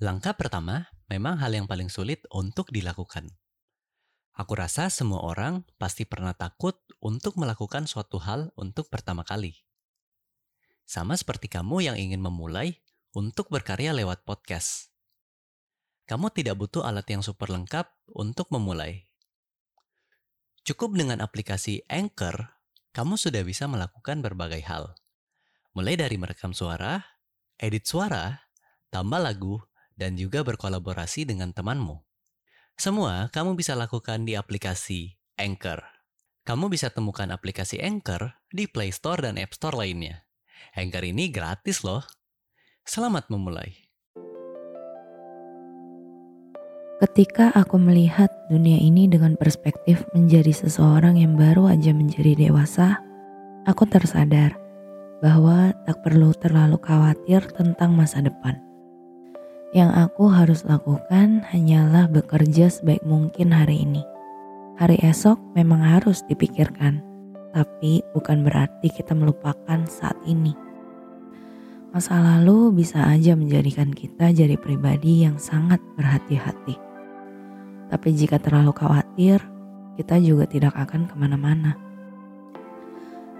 Langkah pertama memang hal yang paling sulit untuk dilakukan. Aku rasa semua orang pasti pernah takut untuk melakukan suatu hal untuk pertama kali. Sama seperti kamu yang ingin memulai untuk berkarya lewat podcast. Kamu tidak butuh alat yang super lengkap untuk memulai. Cukup dengan aplikasi Anchor, kamu sudah bisa melakukan berbagai hal. Mulai dari merekam suara, edit suara, tambah lagu, dan juga berkolaborasi dengan temanmu. Semua kamu bisa lakukan di aplikasi Anchor. Kamu bisa temukan aplikasi Anchor di Play Store dan App Store lainnya. Anchor ini gratis loh. Selamat memulai. Ketika aku melihat dunia ini dengan perspektif menjadi seseorang yang baru aja menjadi dewasa, aku tersadar bahwa tak perlu terlalu khawatir tentang masa depan. Yang aku harus lakukan hanyalah bekerja sebaik mungkin hari ini. Hari esok memang harus dipikirkan, tapi bukan berarti kita melupakan saat ini. Masa lalu bisa aja menjadikan kita jadi pribadi yang sangat berhati-hati. Tapi jika terlalu khawatir, kita juga tidak akan ke mana-mana.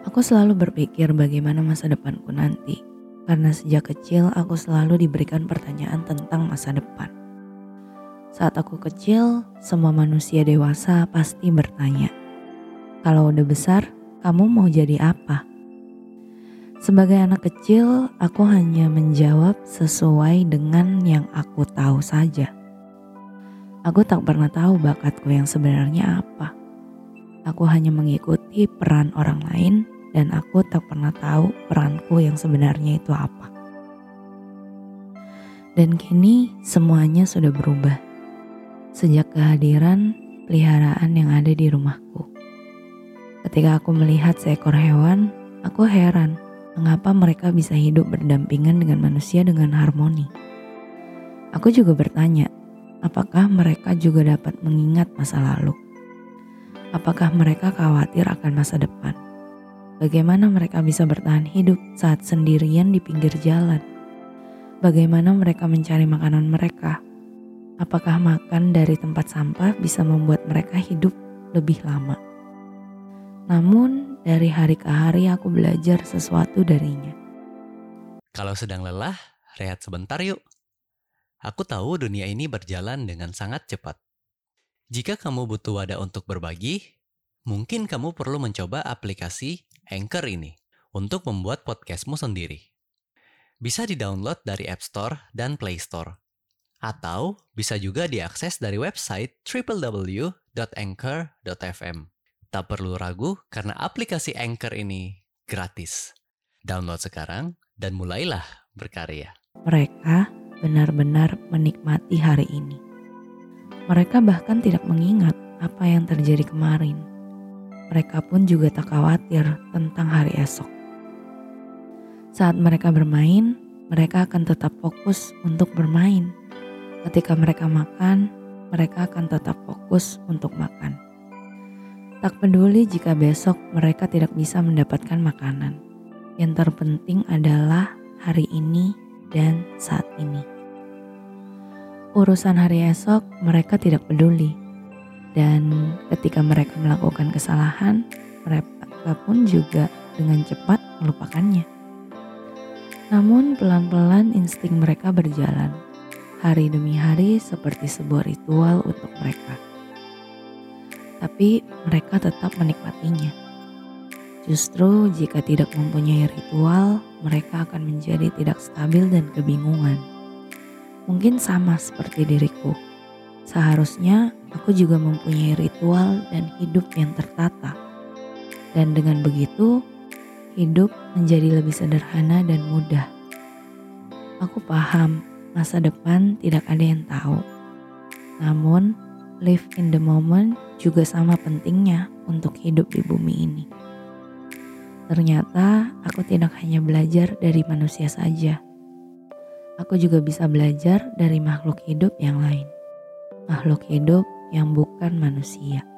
Aku selalu berpikir bagaimana masa depanku nanti karena sejak kecil aku selalu diberikan pertanyaan tentang masa depan. Saat aku kecil, semua manusia dewasa pasti bertanya, "Kalau udah besar, kamu mau jadi apa?" Sebagai anak kecil, aku hanya menjawab sesuai dengan yang aku tahu saja. Aku tak pernah tahu bakatku yang sebenarnya apa. Aku hanya mengikuti peran orang lain dan aku tak pernah tahu peranku yang sebenarnya itu apa. Dan kini semuanya sudah berubah. Sejak kehadiran peliharaan yang ada di rumahku. Ketika aku melihat seekor hewan, aku heran mengapa mereka bisa hidup berdampingan dengan manusia dengan harmoni. Aku juga bertanya, apakah mereka juga dapat mengingat masa lalu? Apakah mereka khawatir akan masa depan? Bagaimana mereka bisa bertahan hidup saat sendirian di pinggir jalan? Bagaimana mereka mencari makanan mereka? Apakah makan dari tempat sampah bisa membuat mereka hidup lebih lama? Namun, dari hari ke hari aku belajar sesuatu darinya. Kalau sedang lelah, rehat sebentar yuk. Aku tahu dunia ini berjalan dengan sangat cepat. Jika kamu butuh wadah untuk berbagi, mungkin kamu perlu mencoba aplikasi Anchor ini untuk membuat podcastmu sendiri. Bisa di-download dari App Store dan Play Store. Atau bisa juga diakses dari website www.anchor.fm. Tak perlu ragu karena aplikasi Anchor ini gratis. Download sekarang dan mulailah berkarya. Mereka benar-benar menikmati hari ini. Mereka bahkan tidak mengingat apa yang terjadi kemarin mereka pun juga tak khawatir tentang hari esok. Saat mereka bermain, mereka akan tetap fokus untuk bermain. Ketika mereka makan, mereka akan tetap fokus untuk makan. Tak peduli jika besok mereka tidak bisa mendapatkan makanan. Yang terpenting adalah hari ini dan saat ini. Urusan hari esok mereka tidak peduli dan ketika mereka melakukan kesalahan, mereka pun juga dengan cepat melupakannya. Namun pelan-pelan insting mereka berjalan, hari demi hari seperti sebuah ritual untuk mereka. Tapi mereka tetap menikmatinya. Justru jika tidak mempunyai ritual, mereka akan menjadi tidak stabil dan kebingungan. Mungkin sama seperti diriku Seharusnya aku juga mempunyai ritual dan hidup yang tertata. Dan dengan begitu, hidup menjadi lebih sederhana dan mudah. Aku paham masa depan tidak ada yang tahu. Namun, live in the moment juga sama pentingnya untuk hidup di bumi ini. Ternyata aku tidak hanya belajar dari manusia saja. Aku juga bisa belajar dari makhluk hidup yang lain makhluk hidup yang bukan manusia.